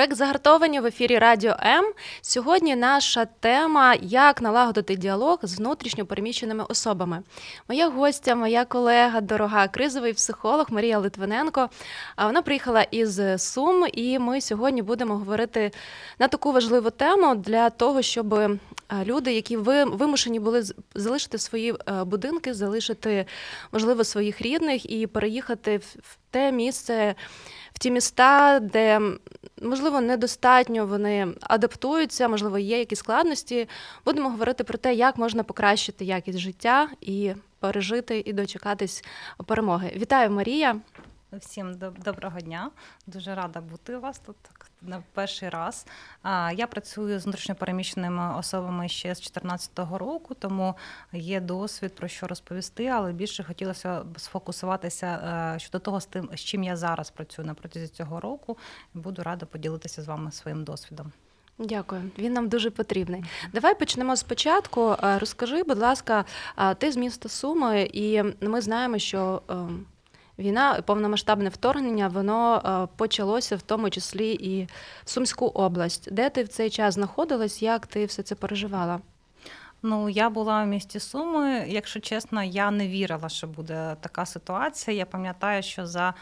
Проект загартовані в ефірі Радіо М. Сьогодні наша тема як налагодити діалог з внутрішньо переміщеними особами. Моя гостя, моя колега, дорога кризовий психолог Марія Литвиненко. Вона приїхала із Сум, і ми сьогодні будемо говорити на таку важливу тему для того, щоб люди, які вимушені були залишити свої е, будинки, залишити можливо своїх рідних і переїхати в те місце в ті міста, де можливо недостатньо вони адаптуються, можливо, є якісь складності. Будемо говорити про те, як можна покращити якість життя і пережити і дочекатись перемоги. Вітаю, Марія. Всім доброго дня. Дуже рада бути у вас тут на перший раз. Я працюю з внутрішньопереміщеними особами ще з 2014 року, тому є досвід про що розповісти, але більше хотілося б сфокусуватися е, щодо того, з тим, з чим я зараз працюю на протязі цього року. Буду рада поділитися з вами своїм досвідом. Дякую, він нам дуже потрібний. Давай почнемо спочатку. Е, розкажи, будь ласка, ти з міста Суми, і ми знаємо, що ем, Війна, повномасштабне вторгнення, воно е, почалося в тому числі і в Сумську область. Де ти в цей час знаходилась? Як ти все це переживала? Ну, я була в місті Суми. Якщо чесно, я не вірила, що буде така ситуація. Я пам'ятаю, що за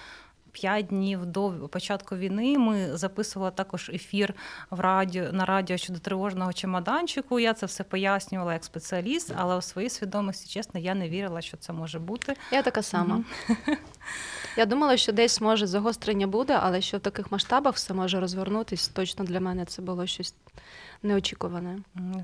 П'ять днів до початку війни ми записували також ефір в радіо на радіо щодо тривожного чемоданчику. Я це все пояснювала як спеціаліст, але у своїй свідомості, чесно, я не вірила, що це може бути. Я така сама. Я думала, що десь може загострення буде, але що в таких масштабах все може розвернутись. Точно для мене це було щось неочікуване.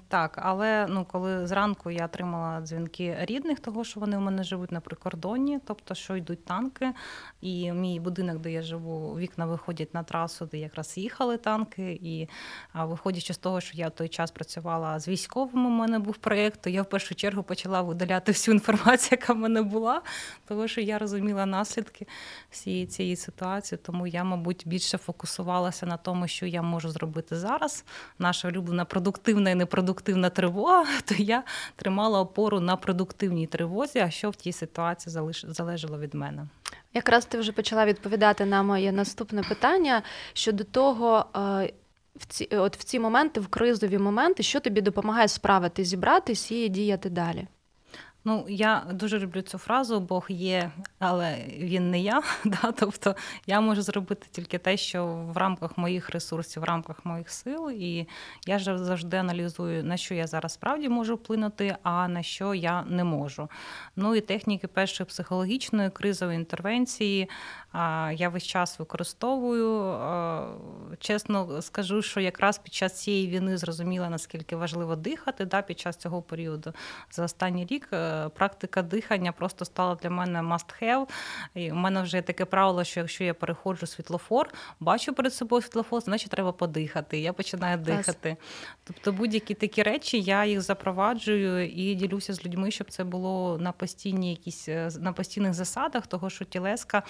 Так, але ну коли зранку я отримала дзвінки рідних, того що вони у мене живуть на прикордонні, тобто що йдуть танки, і мій будинок, де я живу, вікна виходять на трасу, де якраз їхали танки. І виходячи з того, що я в той час працювала з військовими, у мене був проєкт, то я в першу чергу почала видаляти всю інформацію, яка в мене була, тому що я розуміла наслідки всієї цієї ситуації. Тому я, мабуть, більше фокусувалася на тому, що я можу зробити зараз. Наша улюблена продуктивна і непродуктивна тривога, то я тримала опору на продуктивній тривозі, а що в тій ситуації залежало від мене. Якраз ти вже почала відповідати на моє наступне питання щодо того. Е, в ці от в ці моменти, в кризові моменти, що тобі допомагає справити, зібратись і діяти далі? Ну, я дуже люблю цю фразу Бог є, але він не я. Да? Тобто я можу зробити тільки те, що в рамках моїх ресурсів, в рамках моїх сил, і я ж завжди аналізую, на що я зараз справді можу вплинути, а на що я не можу. Ну і техніки першої психологічної кризової інтервенції я весь час використовую. Чесно скажу, що якраз під час цієї війни зрозуміла, наскільки важливо дихати да, під час цього періоду. За останній рік е, практика дихання просто стала для мене must have. І У мене вже є таке правило, що якщо я переходжу світлофор, бачу перед собою світлофор, значить треба подихати. Я починаю дихати. Тобто будь-які такі речі я їх запроваджую і ділюся з людьми, щоб це було на постійній якісь е, на постійних засадах, того що тілеска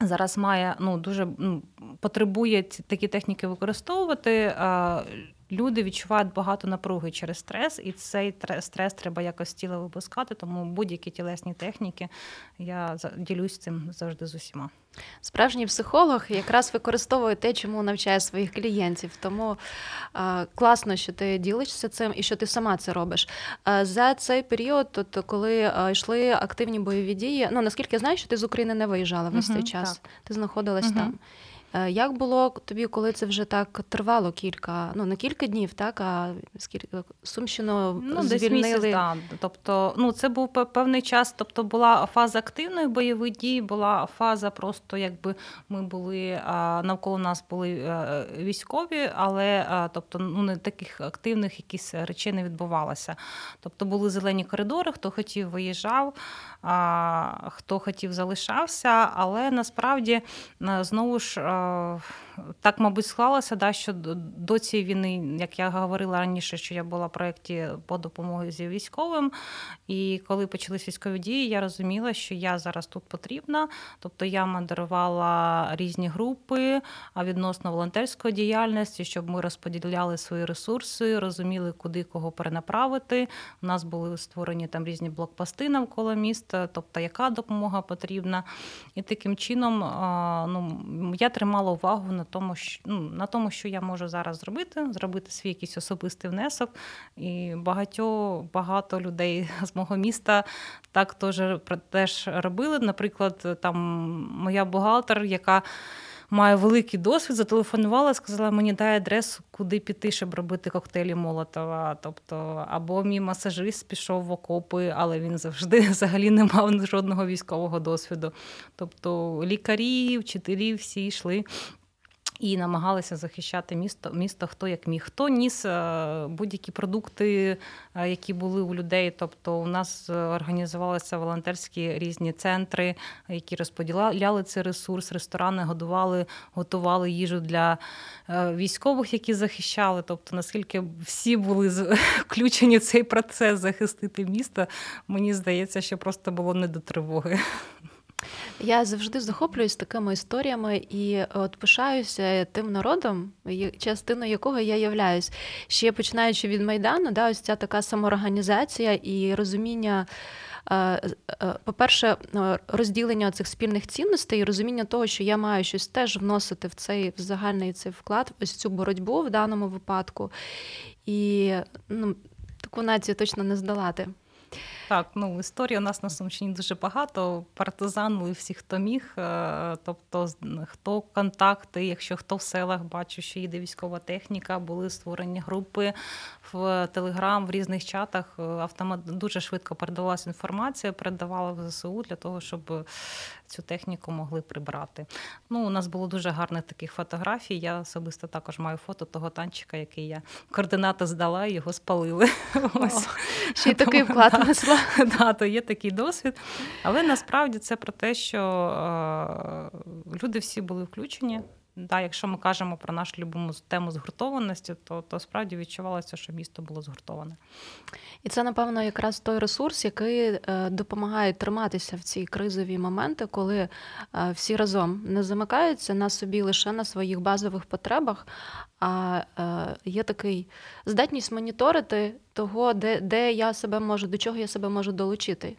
Зараз має ну дуже ну, потребує такі техніки використовувати. Люди відчувають багато напруги через стрес, і цей стрес треба якось тіла випускати. Тому будь-які тілесні техніки я ділюсь цим завжди з усіма. Справжній психолог якраз використовує те, чому навчає своїх клієнтів. Тому а, класно, що ти ділишся цим і що ти сама це робиш. А, за цей період, тобто, коли а, йшли активні бойові дії, ну наскільки я знаю, що ти з України не виїжджала весь цей час, так. ти знаходилась угу. там. Е, як було тобі, коли це вже так тривало кілька, ну не кілька днів, так а скільки Сумщину ну, звільнили? Десь місяць, да. Тобто, ну це був певний час. Тобто була фаза активної бойових дій, була фаза просто, якби ми були навколо нас були е, військові, але тобто, ну не таких активних якісь речей не відбувалося. Тобто були зелені коридори, хто хотів, виїжджав, хто хотів, залишався, але насправді знову ж так, мабуть, склалося, да, що до цієї війни, як я говорила раніше, що я була в проєкті по допомозі військовим. І коли почались військові дії, я розуміла, що я зараз тут потрібна. Тобто я модерувала різні групи відносно волонтерської діяльності, щоб ми розподіляли свої ресурси, розуміли, куди кого перенаправити. У нас були створені там різні блокпости навколо міста, тобто яка допомога потрібна. І таким чином ну, я тримала увагу на тому, що ну, на тому, що я можу зараз зробити, зробити свій якийсь особистий внесок. І багато, багато людей з мого міста так теж, теж робили. Наприклад, там моя бухгалтер, яка має великий досвід, зателефонувала, сказала, мені дай адресу, куди піти, щоб робити коктейлі Молотова. Тобто, або мій масажист пішов в окопи, але він завжди взагалі не мав жодного військового досвіду. Тобто лікарі, вчителі всі йшли і намагалися захищати місто, місто хто як міг. Хто ніс е, будь-які продукти, е, які були у людей. Тобто, у нас організувалися волонтерські різні центри, які розподіляли цей ресурс, ресторани годували, готували їжу для е, військових, які захищали. Тобто, наскільки всі були включені в цей процес захистити місто, мені здається, що просто було не до тривоги. Я завжди захоплююсь такими історіями і от пишаюся тим народом, частиною якого я являюсь. Ще починаючи від Майдану, да, ось ця така самоорганізація і розуміння. Е, е, по-перше, е, розділення цих спільних цінностей і розуміння того, що я маю щось теж вносити в цей в загальний цей вклад, ось цю боротьбу в даному випадку. І ну, таку націю точно не здолати. Так, ну історії у нас на Сумщині дуже багато. Партизанили всі, хто міг. Е, тобто, хто контакти, якщо хто в селах бачив, що їде військова техніка, були створені групи в Телеграм, в різних чатах. Е, автомат дуже швидко передавалася інформація, передавали в ЗСУ для того, щоб цю техніку могли прибрати. Ну, У нас було дуже гарних таких фотографій. Я особисто також маю фото того танчика, який я координати здала і його спалили. Ось. Ще й такий вклад внесла. Да, то є такий досвід. Але насправді це про те, що е, люди всі були включені. Да, Якщо ми кажемо про нашу любиму тему згуртованості, то то справді відчувалося, що місто було згуртоване. І це, напевно, якраз той ресурс, який е, допомагає триматися в ці кризові моменти, коли е, всі разом не замикаються на собі лише на своїх базових потребах, а е, є такий здатність моніторити того, де, де я себе можу, до чого я себе можу долучити.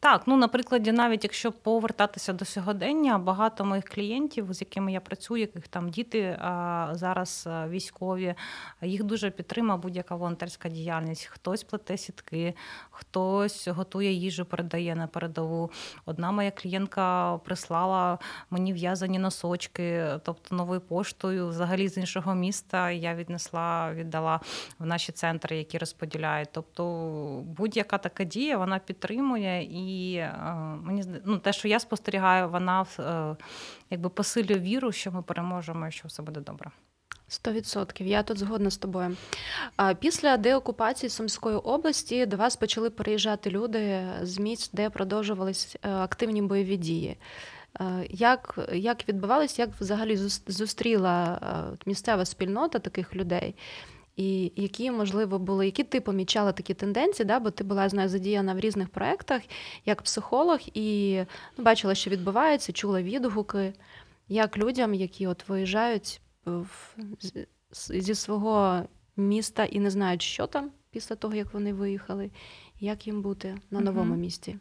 Так, ну наприклад, навіть якщо повертатися до сьогодення, багато моїх клієнтів, з якими я працюю, яких там діти а, зараз військові, їх дуже підтримує будь-яка волонтерська діяльність. Хтось плете сітки, хтось готує їжу, передає на передову. Одна моя клієнтка прислала мені в'язані носочки, тобто новою поштою, взагалі з іншого міста. Я віднесла, віддала в наші центри, які розподіляють. Тобто будь-яка така дія вона підтримує і. І е, мені ну, те, що я спостерігаю, вона е, якби посилює віру, що ми переможемо що все буде добре. Сто відсотків, я тут згодна з тобою. Після деокупації Сумської області до вас почали приїжджати люди з місць, де продовжувались е, активні бойові дії. Як як відбувалось, як взагалі зустріла місцева спільнота таких людей? І які, можливо, були, які ти помічала такі тенденції, да? бо ти була знаю, задіяна в різних проєктах як психолог, і ну, бачила, що відбувається, чула відгуки, як людям, які от виїжджають в, зі свого міста і не знають, що там після того, як вони виїхали, як їм бути на новому mm-hmm. місці.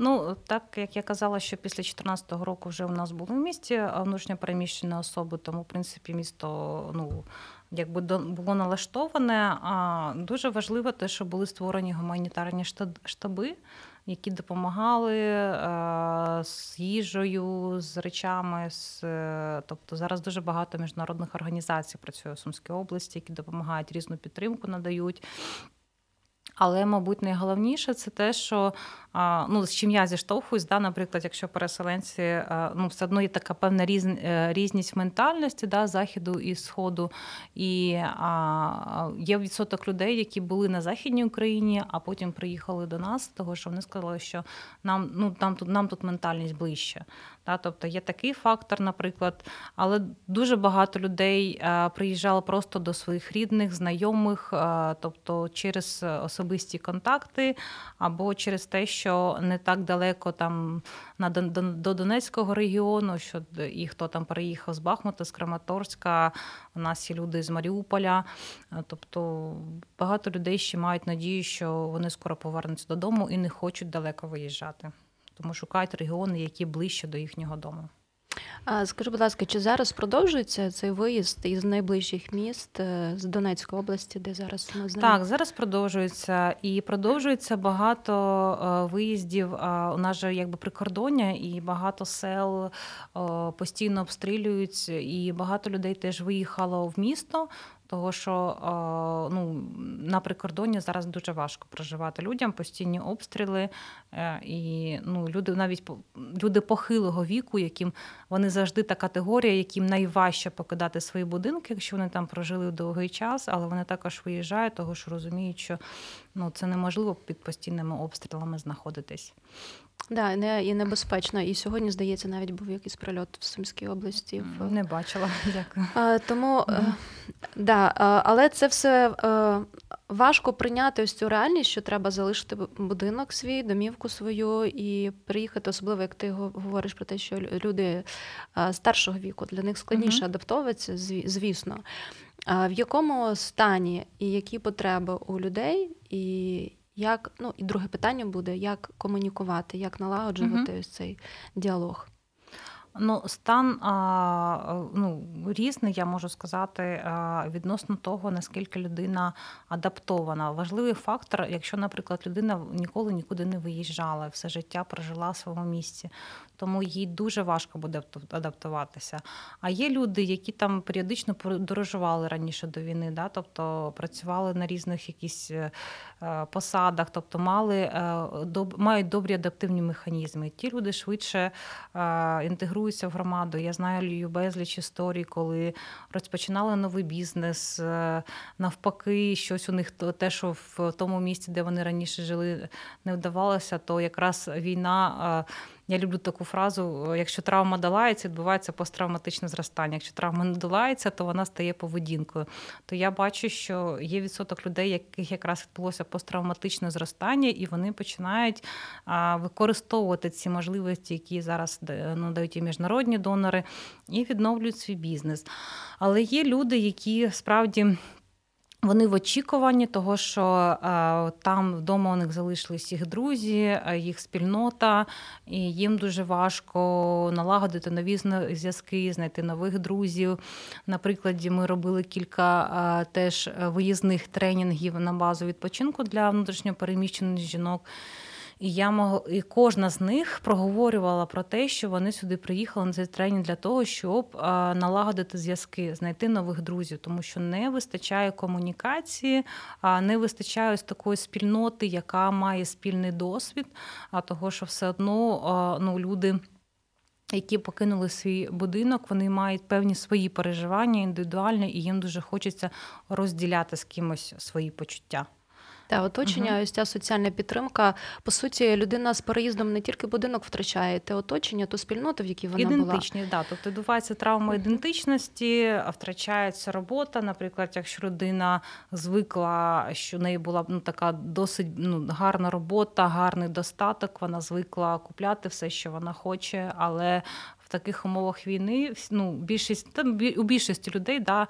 Ну, так як я казала, що після 2014 року вже у нас були в місті внутрішньопереміщені особи, тому в принципі місто ну якби було налаштоване. А дуже важливо те, що були створені гуманітарні штаби, які допомагали е, з їжею, з речами. З, е, Тобто зараз дуже багато міжнародних організацій працює в Сумській області, які допомагають різну підтримку, надають. Але, мабуть, найголовніше це те, що ну, з чим я зіштовхуюсь, да, наприклад, якщо переселенці, ну, все одно є така певна е, різність в ментальності да, заходу і сходу. І а, є відсоток людей, які були на Західній Україні, а потім приїхали до нас, того що вони сказали, що нам ну, нам тут нам тут ментальність ближче. Да, Тобто є такий фактор, наприклад, але дуже багато людей приїжджало просто до своїх рідних, знайомих, тобто через особисті контакти або через те, що не так далеко там на до Донецького регіону, що і хто там переїхав з Бахмута, з Краматорська. У нас є люди з Маріуполя. Тобто багато людей ще мають надію, що вони скоро повернуться додому і не хочуть далеко виїжджати, тому шукають регіони, які ближче до їхнього дому. Скажи, будь ласка, чи зараз продовжується цей виїзд із найближчих міст е, з Донецької області, де зараз ми знаємо? Так, зараз продовжується і продовжується багато е, виїздів. У нас же якби прикордоння, і багато сел постійно обстрілюють, і багато людей теж виїхало в місто. Того, що ну, на прикордонні зараз дуже важко проживати людям, постійні обстріли, е, і ну, люди навіть люди похилого віку, яким вони завжди та категорія, яким найважче покидати свої будинки, якщо вони там прожили довгий час, але вони також виїжджають, того що розуміють, що ну, це неможливо під постійними обстрілами знаходитись. Да, не і небезпечно. І сьогодні, здається, навіть був якийсь прильот в Сумській області. Не бачила, дякую. А, Тому mm-hmm. да, але це все е, важко прийняти ось цю реальність, що треба залишити будинок свій, домівку свою і приїхати, особливо як ти говориш про те, що люди старшого віку для них складніше адаптовуватися, звісно. В якому стані і які потреби у людей, і як ну і друге питання буде: як комунікувати, як налагоджувати угу. ось цей діалог. Ну, стан ну, різний, я можу сказати, відносно того, наскільки людина адаптована. Важливий фактор, якщо, наприклад, людина ніколи нікуди не виїжджала, все життя прожила в своєму місці, тому їй дуже важко буде адаптуватися. А є люди, які там періодично подорожували раніше до війни, да? тобто працювали на різних якісь е, посадах, тобто мали е, мають добрі адаптивні механізми. Ті люди швидше е, інтегруються в громаду. Я знаю безліч історій, коли розпочинали новий бізнес, навпаки, щось у них те, що в тому місці, де вони раніше жили, не вдавалося, то якраз війна. Я люблю таку фразу: якщо травма долається, відбувається посттравматичне зростання. Якщо травма не долається, то вона стає поведінкою. То я бачу, що є відсоток людей, яких якраз відбулося посттравматичне зростання, і вони починають використовувати ці можливості, які зараз ну, дають і міжнародні донори, і відновлюють свій бізнес. Але є люди, які справді. Вони в очікуванні того, що е, там вдома у них залишились їх друзі, е, їх спільнота, і їм дуже важко налагодити нові зв'язки, знайти нових друзів. Наприклад, ми робили кілька е, теж виїзних тренінгів на базу відпочинку для внутрішньопереміщених жінок. І я мог, і кожна з них проговорювала про те, що вони сюди приїхали на цей тренінг для того, щоб налагодити зв'язки, знайти нових друзів, тому що не вистачає комунікації, не вистачає ось такої спільноти, яка має спільний досвід, а того, що все одно ну, люди. Які покинули свій будинок, вони мають певні свої переживання індивідуальні, і їм дуже хочеться розділяти з кимось свої почуття. Та оточення, угу. ось ця соціальна підтримка. По суті, людина з переїздом не тільки будинок втрачає, те оточення, ту спільноту, в якій вона Ідентичність, була. да. Тобто відбувається травма ідентичності, втрачається робота. Наприклад, якщо людина звикла, що в неї була ну, така досить ну, гарна робота, гарний достаток, вона звикла купляти все, що вона хоче, але в таких умовах війни ну, більшість там у більшості людей да,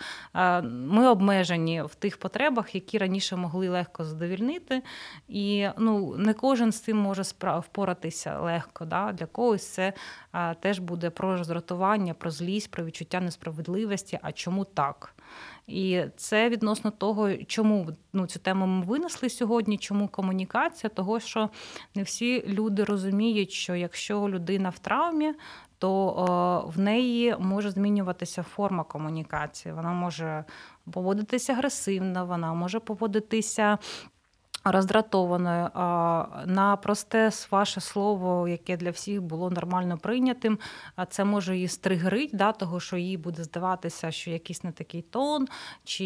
ми обмежені в тих потребах, які раніше могли легко задовільнити. І ну, не кожен з цим може впоратися легко. Да. Для когось це теж буде про роздратування, про злість, про відчуття несправедливості. А чому так? І це відносно того, чому ну, цю тему ми винесли сьогодні, чому комунікація, того що не всі люди розуміють, що якщо людина в травмі, то в неї може змінюватися форма комунікації. Вона може поводитися агресивно, вона може поводитися роздратованою на просте ваше слово, яке для всіх було нормально прийнятим, це може її стригерить, да, того, що їй буде здаватися, що якийсь не такий тон, чи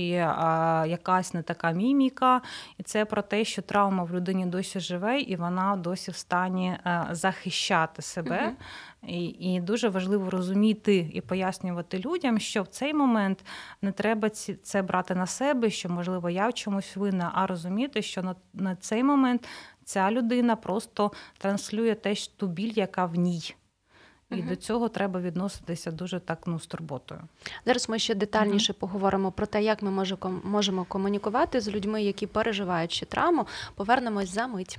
якась не така міміка. І це про те, що травма в людині досі живе, і вона досі в стані а, захищати себе. Угу. І і дуже важливо розуміти і пояснювати людям, що в цей момент не треба ці, це брати на себе, що можливо я в чомусь винна, а розуміти, що на, на цей момент ця людина просто транслює теж ту біль, яка в ній. І uh до цього треба відноситися дуже так ну, з турботою. Зараз ми ще детальніше uh поговоримо про те, як ми можемо комунікувати з людьми, які переживають ще травму. Повернемось за мить.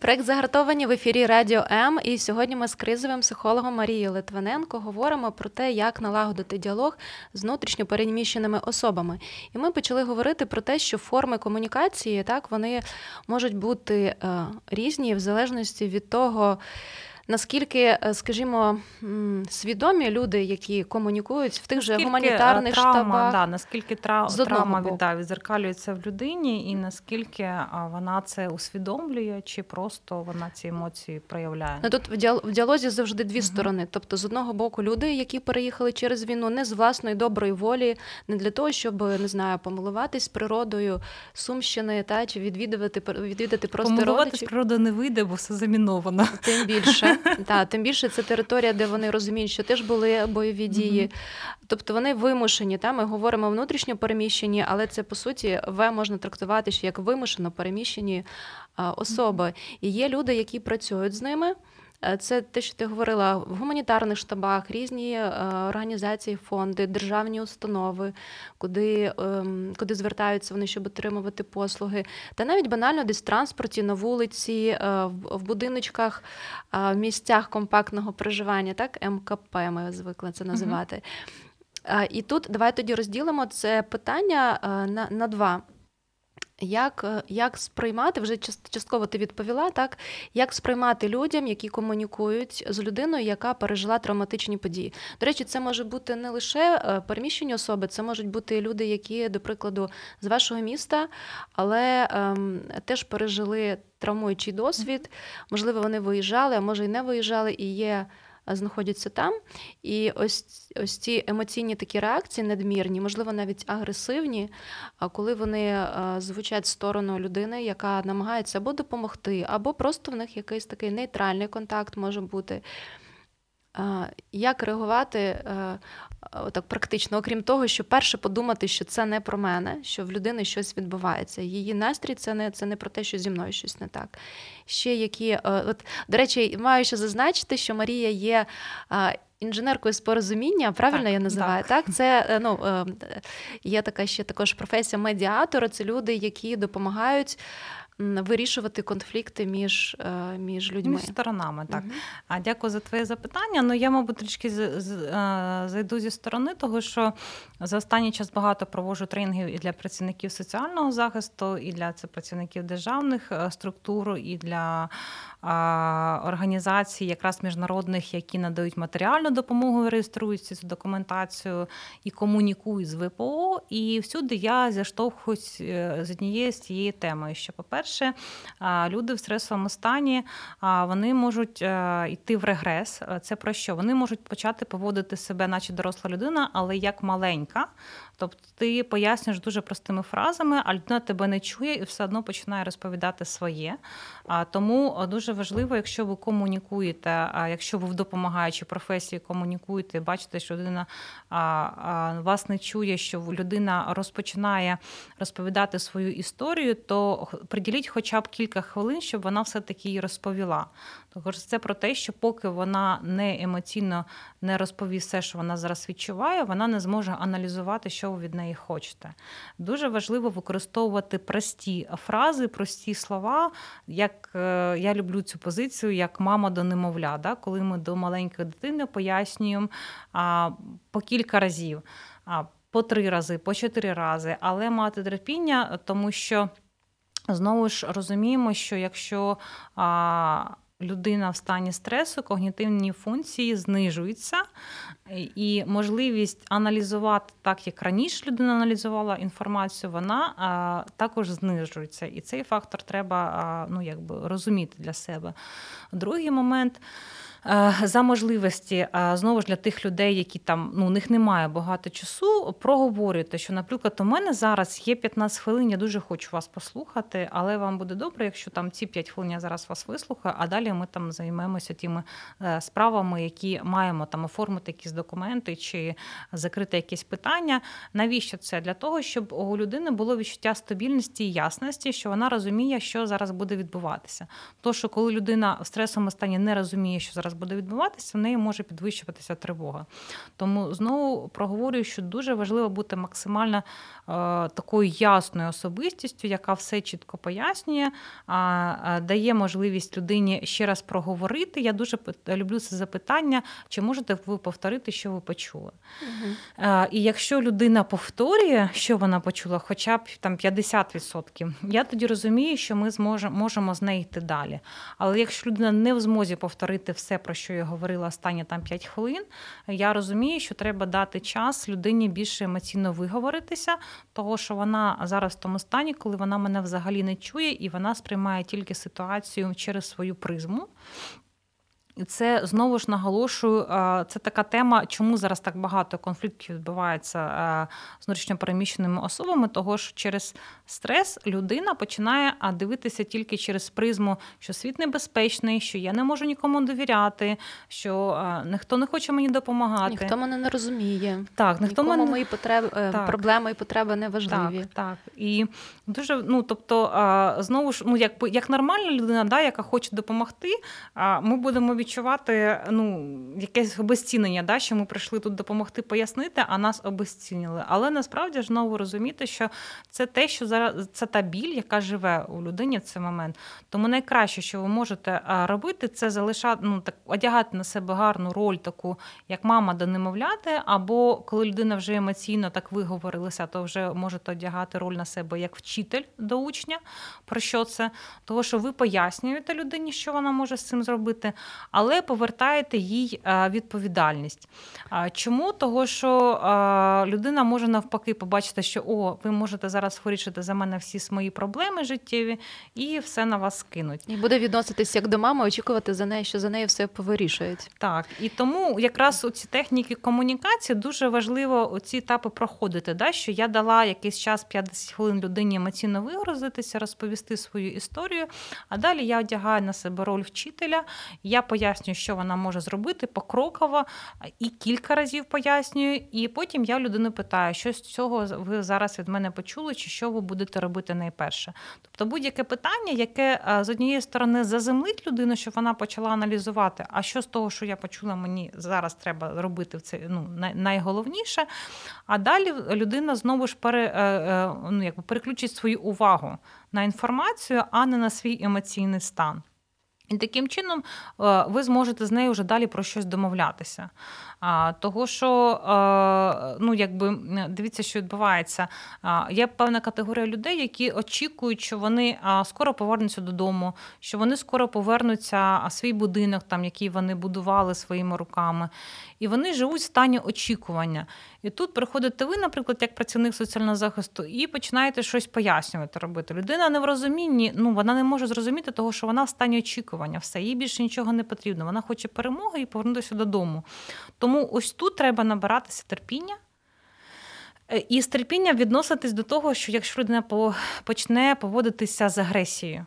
Проект загартовані в ефірі Радіо М. І сьогодні ми з кризовим психологом Марією Литвиненко говоримо про те, як налагодити діалог з внутрішньо переміщеними особами. І ми почали говорити про те, що форми комунікації так вони можуть бути е, різні в залежності від того наскільки, е, скажімо, свідомі люди, які комунікують в тих же гуманітарних травма, штабах, да, наскільки тра... травма да, відзеркалюється в людині, і наскільки вона це усвідомлює, чи просто вона ці емоції проявляє? Ну, Тут в діалозі завжди дві uh сторони. Тобто, з одного боку, люди, які переїхали через війну, не з власної доброї волі, не для того, щоб не знаю, помилуватись природою Сумщини та чи відвідувати відвідати просто Помилуватись природою не вийде, бо все заміновано. Тим більше. Та, Тим більше це територія, де вони розуміють, що теж були бойові дії. Mm-hmm. Тобто вони вимушені. Та? Ми говоримо внутрішньо переміщені, але це по суті В можна трактувати ще як вимушено переміщені особи. І є люди, які працюють з ними. Е, це те, що ти говорила в гуманітарних штабах, різні е, організації, фонди, державні установи, куди ем, куди звертаються вони, щоб отримувати послуги, та навіть банально десь в транспорті на вулиці, е, в будиночках, в місцях компактного проживання, так МКП ми звикли це називати. uh І тут давай тоді розділимо це питання на, на два. Як е, як сприймати, вже частково ти відповіла, так як сприймати людям, які комунікують з людиною, яка пережила травматичні події? До речі, це може бути не лише е, переміщені особи, це можуть бути люди, які, до прикладу, з вашого міста, але ем, теж пережили травмуючий досвід. Можливо, вони виїжджали, а може й не виїжджали, і є знаходяться там. І ось ось ці емоційні такі реакції надмірні, можливо, навіть агресивні, коли вони звучать в сторону людини, яка намагається або допомогти, або просто в них якийсь такий нейтральний контакт може бути. Як реагувати так практично, окрім того, що перше подумати, що це не про мене, що в людини щось відбувається. Її настрій це не це не про те, що зі мною щось не так. Ще які, от, До речі, маю ще зазначити, що Марія є. Інженеркою з порозуміння, правильно так, я називаю? Так, так? це е, ну е, є така ще також професія медіатора. Це люди, які допомагають вирішувати конфлікти між е, між людьми між сторонами. Так угу. а дякую за твоє запитання. Ну я, мабуть, трішки е, зайду зі сторони, того що за останній час багато проводжу тренінгів і для працівників соціального захисту, і для це працівників державних е, структур, і для організацій, якраз міжнародних, які надають матеріальну допомогу, реєструють цю документацію і комунікують з ВПО. І всюди я зіштовхуюсь з однією з цієї теми, що, по-перше, по-перше, люди в стресовому стані вони можуть е, йти в регрес. Це про що? Вони можуть почати поводити себе, наче доросла людина, але як маленька. Тобто ти пояснюєш дуже простими фразами, а людина тебе не чує і все одно починає розповідати своє. Тому дуже важливо, якщо ви комунікуєте, а якщо ви в допомагаючій професії комунікуєте, бачите, що людина вас не чує, що людина розпочинає розповідати свою історію, то приділіть хоча б кілька хвилин, щоб вона все таки її розповіла. Тож це про те, що поки вона не емоційно не розповість все, що вона зараз відчуває, вона не зможе аналізувати, що ви від неї хочете. Дуже важливо використовувати прості фрази, прості слова. Як е, я люблю цю позицію, як мама до немовля, да? коли ми до маленької дитини пояснюємо а, по кілька разів, а, по три рази, по чотири рази, але мати терпіння, тому що знову ж розуміємо, що якщо. А, людина в стані стресу, когнітивні функції знижуються, і можливість аналізувати так, як раніше людина аналізувала інформацію, вона також знижується. І цей фактор треба ну, якби розуміти для себе. Другий момент. Е, за можливості е, знову ж для тих людей, які там ну у них немає багато часу, проговорюйте, що, наприклад, у мене зараз є 15 хвилин, я дуже хочу вас послухати, але вам буде добре, якщо там ці 5 хвилин я зараз вас вислухаю, а далі ми там займемося тими е, справами, які маємо там оформити якісь документи чи закрити якісь питання. Навіщо це? Для того, щоб у людини було відчуття стабільності і ясності, що вона розуміє, що зараз буде відбуватися. То, що коли людина в стресовому стані не розуміє, що зараз буде відбуватися, в неї може підвищуватися тривога. Тому знову проговорюю, що дуже важливо бути максимально е, такою ясною особистістю, яка все чітко пояснює, е, дає можливість людині ще раз проговорити. Я дуже люблю це запитання, чи можете ви повторити, що ви почули. Угу. І якщо людина повторює, що вона почула, хоча б там 50%, я тоді розумію, що ми зможемо можемо з нею йти далі. Але якщо людина не в змозі повторити все, про що я говорила останні там 5 хвилин, я розумію, що треба дати час людині більше емоційно виговоритися, того що вона зараз в тому стані, коли вона мене взагалі не чує, і вона сприймає тільки ситуацію через свою призму. Це знову ж наголошую, це така тема, чому зараз так багато конфліктів відбувається з внутрішньопереміщеними особами, того що через стрес людина починає дивитися тільки через призму, що світ небезпечний, що я не можу нікому довіряти, що ніхто не хоче мені допомагати. Ніхто мене не розуміє. Так, ніхто мене... мої потреби, е, так. проблеми і потреби не важливі. Так, так. І дуже, ну тобто, знову ж, ну як як нормальна людина, да, яка хоче допомогти, ми будемо відчувати відчувати ну, якесь обезцінення, да, що ми прийшли тут допомогти пояснити, а нас обезцінили. Але насправді ж знову розуміти, що це те, що зараз це та біль, яка живе у людині в цей момент. Тому найкраще, що ви можете робити, це залишати, ну так одягати на себе гарну роль, таку як мама до немовляти, або коли людина вже емоційно так виговорилася, то вже можете одягати роль на себе як вчитель до учня. Про що це? Того, що ви пояснюєте людині, що вона може з цим зробити. Але повертаєте їй е, відповідальність. Чому? Того, що е, людина може навпаки побачити, що о, ви можете зараз вирішити за мене всі мої проблеми життєві, і все на вас скинуть. І буде відноситись як до мами, очікувати за нею, що за нею все повирішують. Так, і тому якраз у ці техніки комунікації дуже важливо ці етапи проходити. Да? Що я дала якийсь час 50 хвилин людині емоційно вигрузитися, розповісти свою історію. А далі я одягаю на себе роль вчителя, я пояснюю пояснюю, що вона може зробити покроково і кілька разів пояснюю. І потім я людину питаю, що з цього ви зараз від мене почули, чи що ви будете робити найперше. Тобто будь-яке питання, яке з однієї сторони заземлить людину, щоб вона почала аналізувати, а що з того, що я почула, мені зараз треба робити це ну, найголовніше. А далі людина знову ж пере, е, е, ну, якби переключить свою увагу на інформацію, а не на свій емоційний стан. І таким чином е, ви зможете з нею вже далі про щось домовлятися. Того, що ну, якби дивіться, що відбувається. Є певна категорія людей, які очікують, що вони скоро повернуться додому, що вони скоро повернуться свій будинок, там який вони будували своїми руками, і вони живуть в стані очікування. І тут приходите ви, наприклад, як працівник соціального захисту, і починаєте щось пояснювати робити. Людина не в розумінні, ну вона не може зрозуміти того, що вона в стані очікування, все їй більше нічого не потрібно. Вона хоче перемоги і повернутися додому. Тому ось тут треба набиратися терпіння. І з терпінням відноситись до того, що якщо людина почне поводитися з агресією.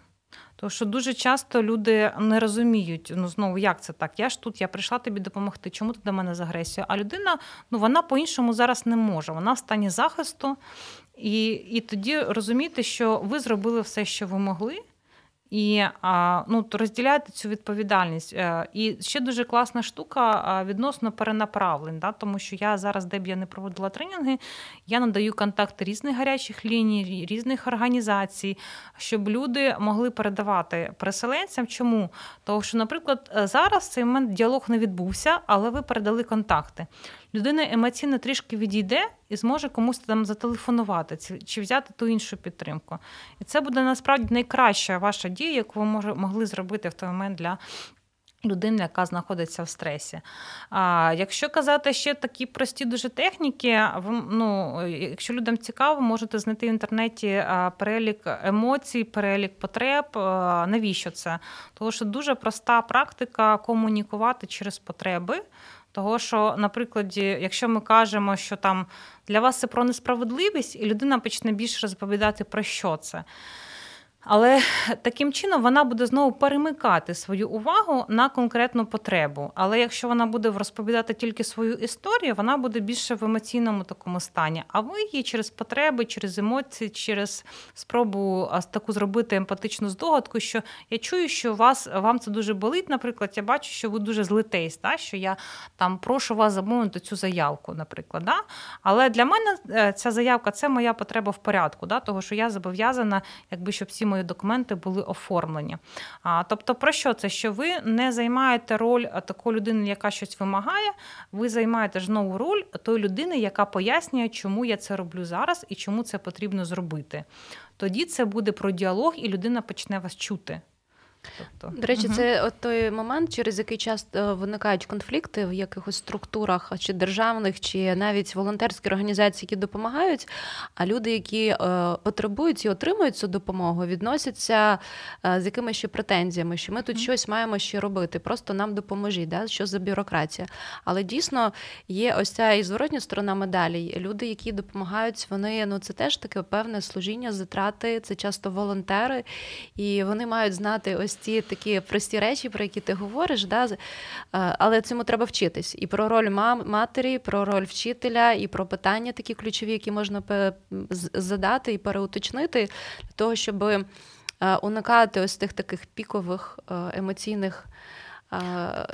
Тому що дуже часто люди не розуміють, ну знову як це так? Я ж тут, я прийшла тобі допомогти. Чому ти до мене з агресією? А людина ну вона по-іншому зараз не може. Вона в стані захисту, і, і тоді розуміти, що ви зробили все, що ви могли. І ну, розділяйте цю відповідальність. Е, і ще дуже класна штука відносно перенаправлень, да? тому що я зараз, де б я не проводила тренінги, я надаю контакти різних гарячих ліній, різних організацій, щоб люди могли передавати переселенцям. Чому? Тому що, наприклад, зараз цей момент діалог не відбувся, але ви передали контакти людина емоційно трішки відійде і зможе комусь там зателефонувати чи взяти ту іншу підтримку. І це буде насправді найкраща ваша дія, яку ви могли зробити в той момент для. Людини, яка знаходиться в стресі. А якщо казати ще такі прості дуже техніки, ви, ну, якщо людям цікаво, можете знайти в інтернеті перелік емоцій, перелік потреб. Навіщо це? Тому що дуже проста практика комунікувати через потреби. Того, що, наприклад, якщо ми кажемо, що там для вас це про несправедливість, і людина почне більше розповідати про що це. Але таким чином вона буде знову перемикати свою увагу на конкретну потребу. Але якщо вона буде розповідати тільки свою історію, вона буде більше в емоційному такому стані. А ви її через потреби, через емоції, через спробу таку зробити емпатичну здогадку, що я чую, що вас вам це дуже болить. Наприклад, я бачу, що ви дуже злитесь, та, що я там прошу вас замовити цю заявку, наприклад. Да? Але для мене е, ця заявка це моя потреба в порядку, да? того що я зобов'язана, якби щоб всі мої документи були оформлені. А, Тобто, про що це? Що ви не займаєте роль такої людини, яка щось вимагає, ви займаєте ж роль тої людини, яка пояснює, чому я це роблю зараз і чому це потрібно зробити. Тоді це буде про діалог, і людина почне вас чути. Тобто, До речі, угу. це от той момент, через який часто виникають конфлікти в якихось структурах, чи державних, чи навіть волонтерські організації, які допомагають. А люди, які е, потребують і отримують цю допомогу, відносяться е, з якимись ще претензіями, що ми тут угу. щось маємо ще робити, просто нам допоможіть, да? що за бюрократія. Але дійсно є ось ця і зворотня сторона медалі. Люди, які допомагають, вони ну це теж таке певне служіння, затрати, це часто волонтери, і вони мають знати ось ці такі прості речі, про які ти говориш, да? Е, але цьому треба вчитись. І про роль мам, матері, про роль вчителя, і про питання такі ключові, які можна задати і переуточнити, для того, щоб е, уникати ось тих таких пікових е, емоційних.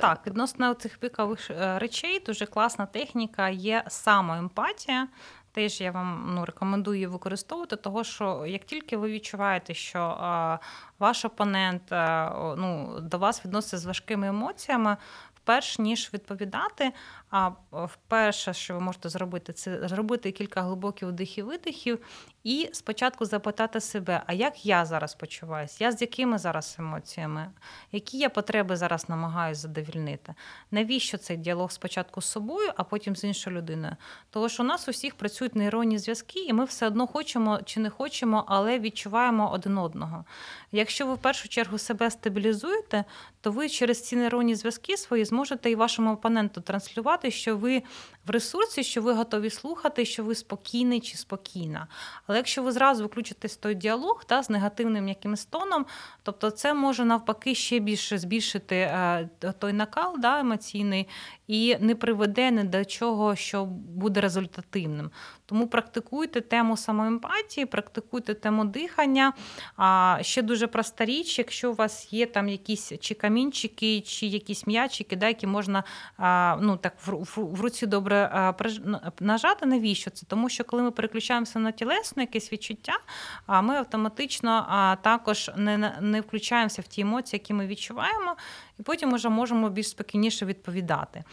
Так, відносно цих пікових речей дуже класна техніка є самоемпатія теж я вам ну, рекомендую використовувати, того що як тільки ви відчуваєте, що ваш опонент ну, до вас відноситься з важкими емоціями, перш ніж відповідати, а вперше, що ви можете зробити, це зробити кілька глибоких вдихів видихів і спочатку запитати себе, а як я зараз почуваюся? Я з якими зараз емоціями? Які я потреби зараз намагаюся задовільнити? Навіщо цей діалог спочатку з собою, а потім з іншою людиною? Тому що у нас усіх працюють нейронні зв'язки, і ми все одно хочемо чи не хочемо, але відчуваємо один одного. Якщо ви в першу чергу себе стабілізуєте, то ви через ці нейронні зв'язки свої зможете і вашому опоненту транслювати, що ви в ресурсі, що ви готові слухати, що ви спокійний чи спокійна. Але якщо ви зразу включитесь в той діалог та, з негативним якимось тоном, тобто це може навпаки ще більше збільшити е, той накал да, емоційний і не приведе ні до чого, що буде результативним. Тому практикуйте тему самоемпатії, практикуйте тему дихання. А ще дуже проста річ, якщо у вас є там якісь чи камінчики, чи якісь м'ячики, да, які можна ну, так в, в руці добре нажати, навіщо це? Тому що коли ми переключаємося на тілесне якесь відчуття, ми автоматично також не не включаємося в ті емоції, які ми відчуваємо, і потім вже можемо більш спокійніше відповідати.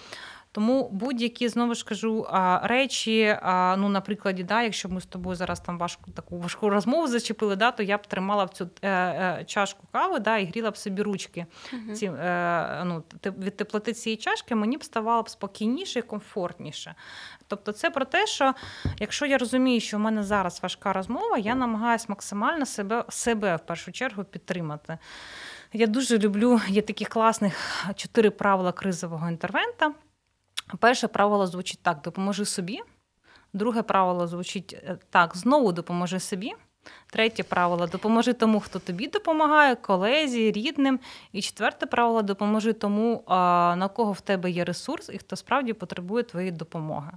Тому будь-які знову ж кажу речі, ну на прикладі, да, якщо ми з тобою зараз там важку таку важку розмову зачепили, да, то я б тримала в цю е, е, чашку кави, да, і гріла б собі ручки. Uh-huh. Ці, е, ну, Від теплоти цієї чашки мені б ставало б спокійніше і комфортніше. Тобто, це про те, що якщо я розумію, що в мене зараз важка розмова, я намагаюся максимально себе, себе в першу чергу підтримати. Я дуже люблю, є таких класних чотири правила кризового інтервента. Перше правило звучить так: допоможи собі, Друге правило звучить е, так: знову допоможи собі. Третє правило допоможи тому, хто тобі допомагає, колезі, рідним. І четверте правило допоможи тому, на кого в тебе є ресурс і хто справді потребує твоєї допомоги.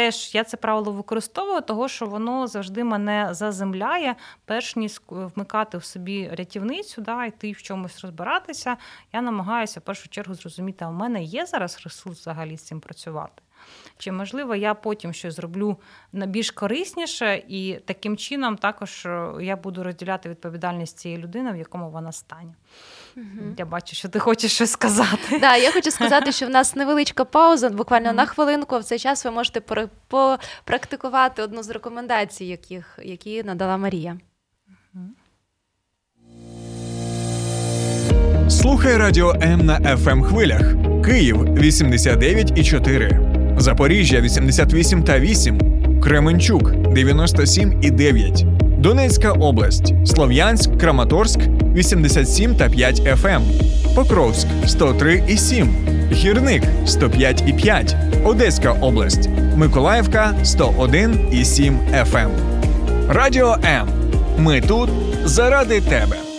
Теж я це правило використовую, того що воно завжди мене заземляє, перш ніж вмикати в собі рятівницю, да, йти в чомусь розбиратися. Я намагаюся в першу чергу зрозуміти, а в мене є зараз ресурс взагалі з цим працювати. Чи можливо я потім щось зроблю на більш корисніше, і таким чином також е, я буду розділяти відповідальність цієї людини, в якому вона стані. Угу. Я бачу, що ти хочеш щось сказати. Да, я хочу сказати, що в нас невеличка пауза, буквально на хвилинку. В цей час ви можете попрактикувати одну з рекомендацій, яких, які надала Марія. Слухай радіо М на FM хвилях. Київ 89,4. Запоріжжя 88 та 8, Кременчук 97 і 9, Донецька область, Слов'янськ, Краматорськ 87 та 5 FM. Покровськ 103 і 7, Гірник 105 і 5, Одеська область, Миколаївка 101 і 7 FM. Радіо М. Ми тут заради тебе.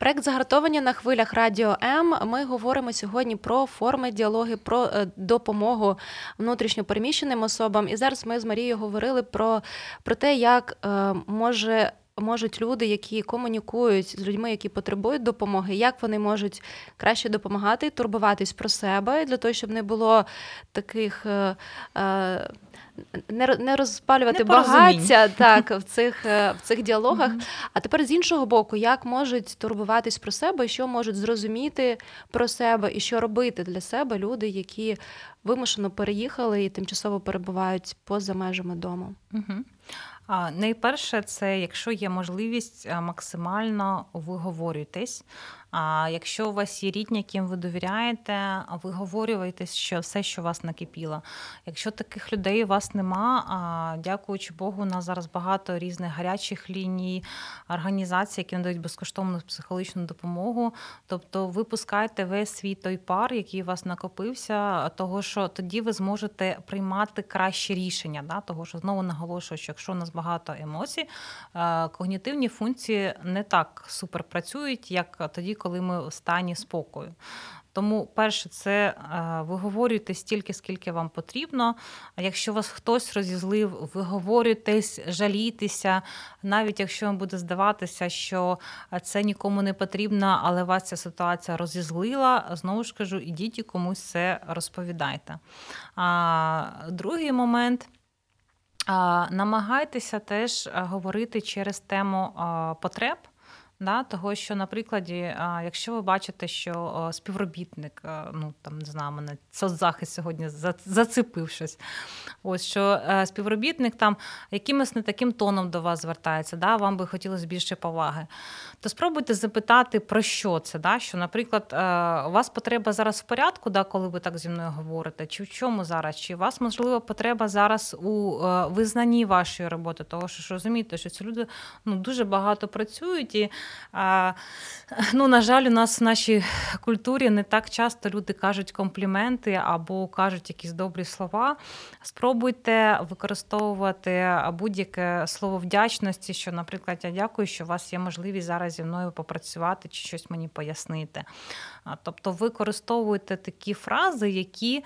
Проект загартовані на хвилях Радіо М. Ми говоримо сьогодні про форми діалоги, про е, допомогу внутрішньопереміщеним особам. І зараз ми з Марією говорили про, про те, як е, може. Можуть люди, які комунікують з людьми, які потребують допомоги, як вони можуть краще допомагати, турбуватись про себе для того, щоб не було таких е, е, не не розпалювати багаття так в цих е, в цих діалогах. Mm-hmm. А тепер з іншого боку, як можуть турбуватись про себе, що можуть зрозуміти про себе і що робити для себе люди, які вимушено переїхали і тимчасово перебувають поза межами дому. Mm-hmm. Найперше, це якщо є можливість е, максимально виговорюйтесь. А якщо у вас є рідні, яким ви довіряєте, виговорюйтесь, що все, що вас накипіло. Якщо таких людей у вас нема, а дякуючи Богу, у нас зараз багато різних гарячих ліній, організацій, які надають безкоштовну психологічну допомогу. Тобто ви пускаєте весь свій той пар, який у вас накопився, того що тоді ви зможете приймати кращі рішення. Да? Того що знову наголошую, що якщо у нас багато емоцій, е, когнітивні функції не так супер працюють, як тоді, коли ми в стані спокою. Тому, перше, це е, виговорюйте стільки, скільки вам потрібно. Якщо вас хтось розізлив, виговорюйтесь, жалійтеся, навіть якщо вам буде здаватися, що це нікому не потрібно, але вас ця ситуація розізлила, знову ж кажу, ідіть і комусь це розповідайте. А другий момент. Намагайтеся теж е, говорити через тему потреб. Да, Того, що, наприклад, якщо ви бачите, що співробітник, ну там не знаю, мене соцзахист сьогодні зацепив щось, ось що е, співробітник там якимось не таким тоном до вас звертається, да, вам би хотілося більше поваги, то спробуйте запитати, про що це. Да, Що, наприклад, е, у вас потреба зараз в порядку, да, коли ви так зі мною говорите, чи в чому зараз? Чи у вас можливо потреба зараз у е, визнанні вашої роботи? Того що ж розумієте, що ці люди ну, дуже багато працюють і. Ну, На жаль, у нас в нашій культурі не так часто люди кажуть компліменти або кажуть якісь добрі слова. Спробуйте використовувати будь-яке слово вдячності, що, наприклад, я дякую, що у вас є можливість зараз зі мною попрацювати чи щось мені пояснити. Тобто використовуйте такі фрази, які.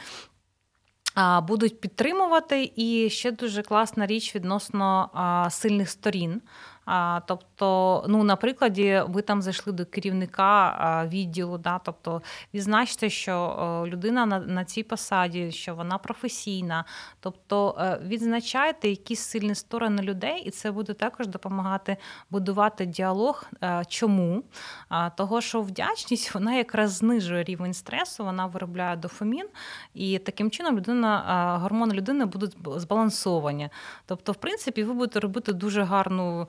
Будуть підтримувати, і ще дуже класна річ відносно сильних сторін. А, Тобто, ну, на прикладі, ви там зайшли до керівника відділу, да, тобто відзначте, що людина на на цій посаді, що вона професійна. Тобто е, відзначайте якісь сильні сторони людей, і це буде також допомагати будувати діалог. Е, чому? Того, що вдячність вона якраз знижує рівень стресу, вона виробляє дофамін, і таким чином людина, гормони людини будуть збалансовані. Тобто, в принципі, ви будете робити дуже гарну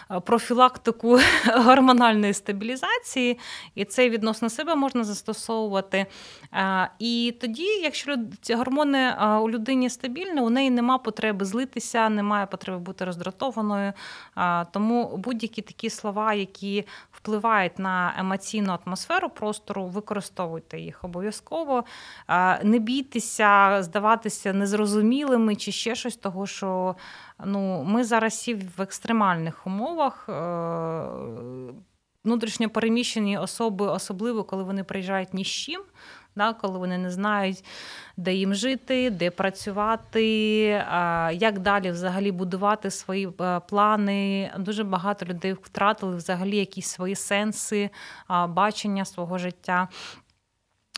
профілактику гормональної стабілізації, і це відносно себе можна застосовувати. І тоді, якщо ці гормони у людині стабільні, у неї нема потреби злитися, немає потреби бути роздратованою. Тому будь-які такі слова, які впливають на емоційну атмосферу простору, використовуйте їх обов'язково. Не бійтеся, здаватися незрозумілими чи ще щось, того що ну, ми зараз всі в екстремальних умовах. Е, внутрішньо переміщені особи, особливо коли вони приїжджають ні з чим, да, коли вони не знають, де їм жити, де працювати, як далі взагалі будувати свої е, плани. Дуже багато людей втратили взагалі якісь свої сенси, бачення свого життя.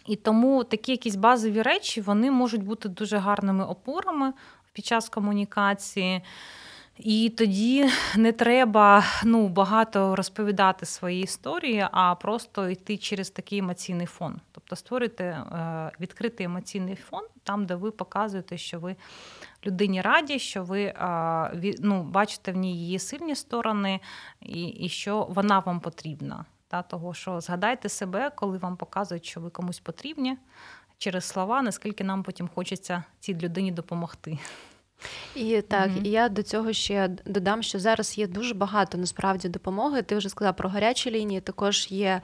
І тому такі якісь базові речі вони можуть бути дуже гарними опорами під час комунікації. І тоді не треба ну, багато розповідати свої історії, а просто йти через такий емоційний фон. Тобто створити е, відкритий емоційний фон, там, де ви показуєте, що ви людині раді, що ви ну, бачите в ній її сильні сторони, і, і що вона вам потрібна. Та, Того, що згадайте себе, коли вам показують, що ви комусь потрібні через слова, наскільки нам потім хочеться цій людині допомогти. І так, mm-hmm. і я до цього ще додам, що зараз є дуже багато насправді допомоги. Ти вже сказала про гарячі лінії. Також є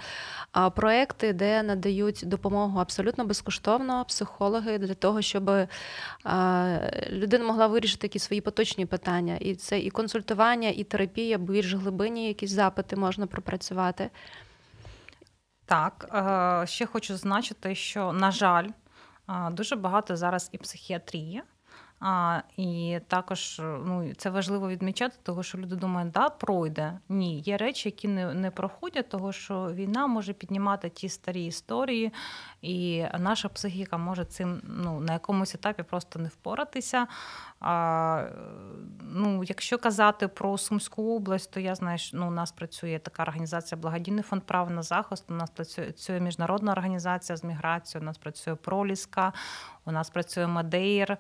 а, проекти, де надають допомогу абсолютно безкоштовно психологи для того, щоб а, людина могла вирішити якісь свої поточні питання. І це і консультування, і терапія, більш глибинні якісь запити можна пропрацювати. Так, е, ще хочу зазначити, що, на жаль, дуже багато зараз і психіатрії. А, І також ну, це важливо відмічати, тому що люди думають, да, пройде. Ні, є речі, які не не проходять, тому що війна може піднімати ті старі історії, і наша психіка може цим ну, на якомусь етапі просто не впоратися. А, ну, Якщо казати про Сумську область, то я знаю, що ну, у нас працює така організація Благодійний фонд права на захист. У нас працює міжнародна організація з міграцією, у нас працює Проліска, у нас працює Мадейр.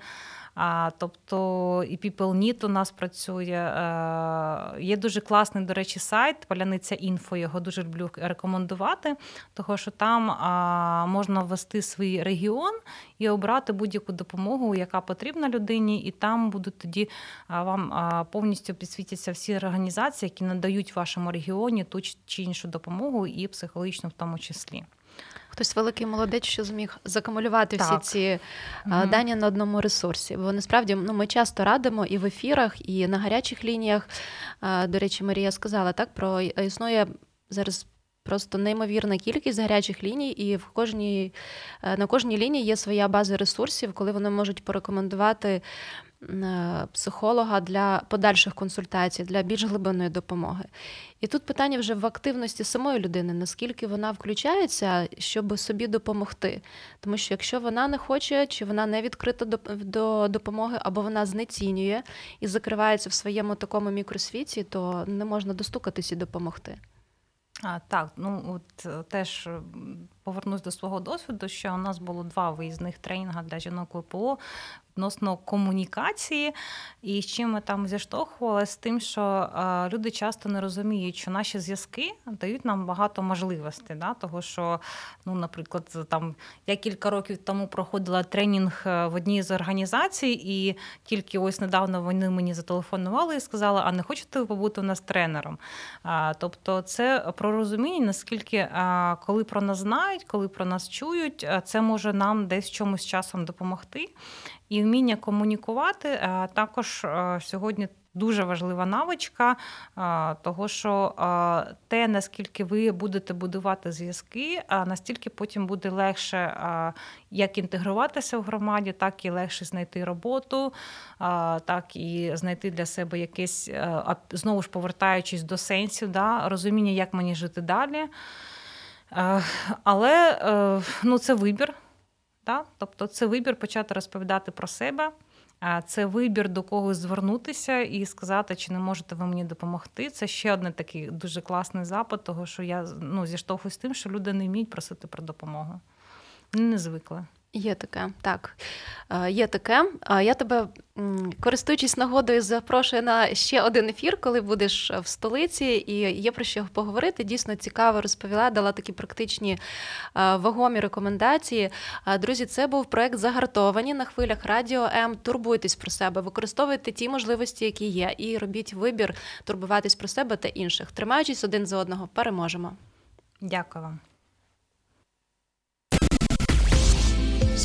А, Тобто і People Need у нас працює. Е, Є дуже класний, до речі, сайт Паляниця інфо. Його дуже люблю рекомендувати, тому що там а, можна ввести свій регіон і обрати будь-яку допомогу, яка потрібна людині, і там будуть тоді вам повністю підсвітяться всі організації, які надають вашому регіоні ту чи іншу допомогу, і психологічну в тому числі. Хтось великий молодець, що зміг закумулювати так. всі ці mm дані на одному ресурсі. Бо насправді ну, ми часто радимо і в ефірах, і на гарячих лініях. До речі, Марія сказала так про існує зараз. Просто неймовірна кількість гарячих ліній, і в кожній е, на кожній лінії є своя база ресурсів, коли вони можуть порекомендувати психолога для подальших консультацій, для більш глибинної допомоги. І тут питання вже в активності самої людини, наскільки вона включається, щоб собі допомогти. Тому що якщо вона не хоче, чи вона не відкрита до допомоги, або вона знецінює і закривається в своєму такому мікросвіті, то не можна достукатись і допомогти. А, Так, ну от е, теж повернусь до свого досвіду, що у нас було два виїзних тренінги для жінок ВПО відносно комунікації, і з чим ми там зіштовхувалися, з тим, що люди часто не розуміють, що наші зв'язки дають нам багато можливостей. Да? Того, що, ну, наприклад, там я кілька років тому проходила тренінг е, в одній з організацій, і тільки ось недавно вони мені зателефонували і сказали, а не хочете ви побути у нас тренером? Тобто, це про розуміння, наскільки коли про нас знають, коли про нас чують, це може нам десь чомусь часом допомогти. І вміння комунікувати е, також е, сьогодні. Дуже важлива навичка, е, того що те, наскільки ви будете будувати зв'язки, настільки потім буде легше як інтегруватися в громаді, так і легше знайти роботу, так і знайти для себе якесь, знову ж повертаючись до сенсів, да, розуміння, як мені жити далі. Але ну, це вибір. Та? Тобто це вибір почати розповідати про себе, це вибір до когось звернутися і сказати, чи не можете ви мені допомогти. Це ще один такий дуже класний запит, того що я ну, зіштовхуюсь з тим, що люди не вміють просити про допомогу. Не звикли. Є таке, так. Е, Є таке. Е, Я тебе, користуючись нагодою, запрошую на ще один ефір, коли будеш в столиці, і є про що поговорити. Дійсно цікаво розповіла, дала такі практичні е, вагомі рекомендації. Е, Друзі, це був проект Загартовані на хвилях Радіо М. Турбуйтесь про себе, використовуйте ті можливості, які є, і робіть вибір турбуватись про себе та інших. Тримаючись один за одного, переможемо. Дякую вам.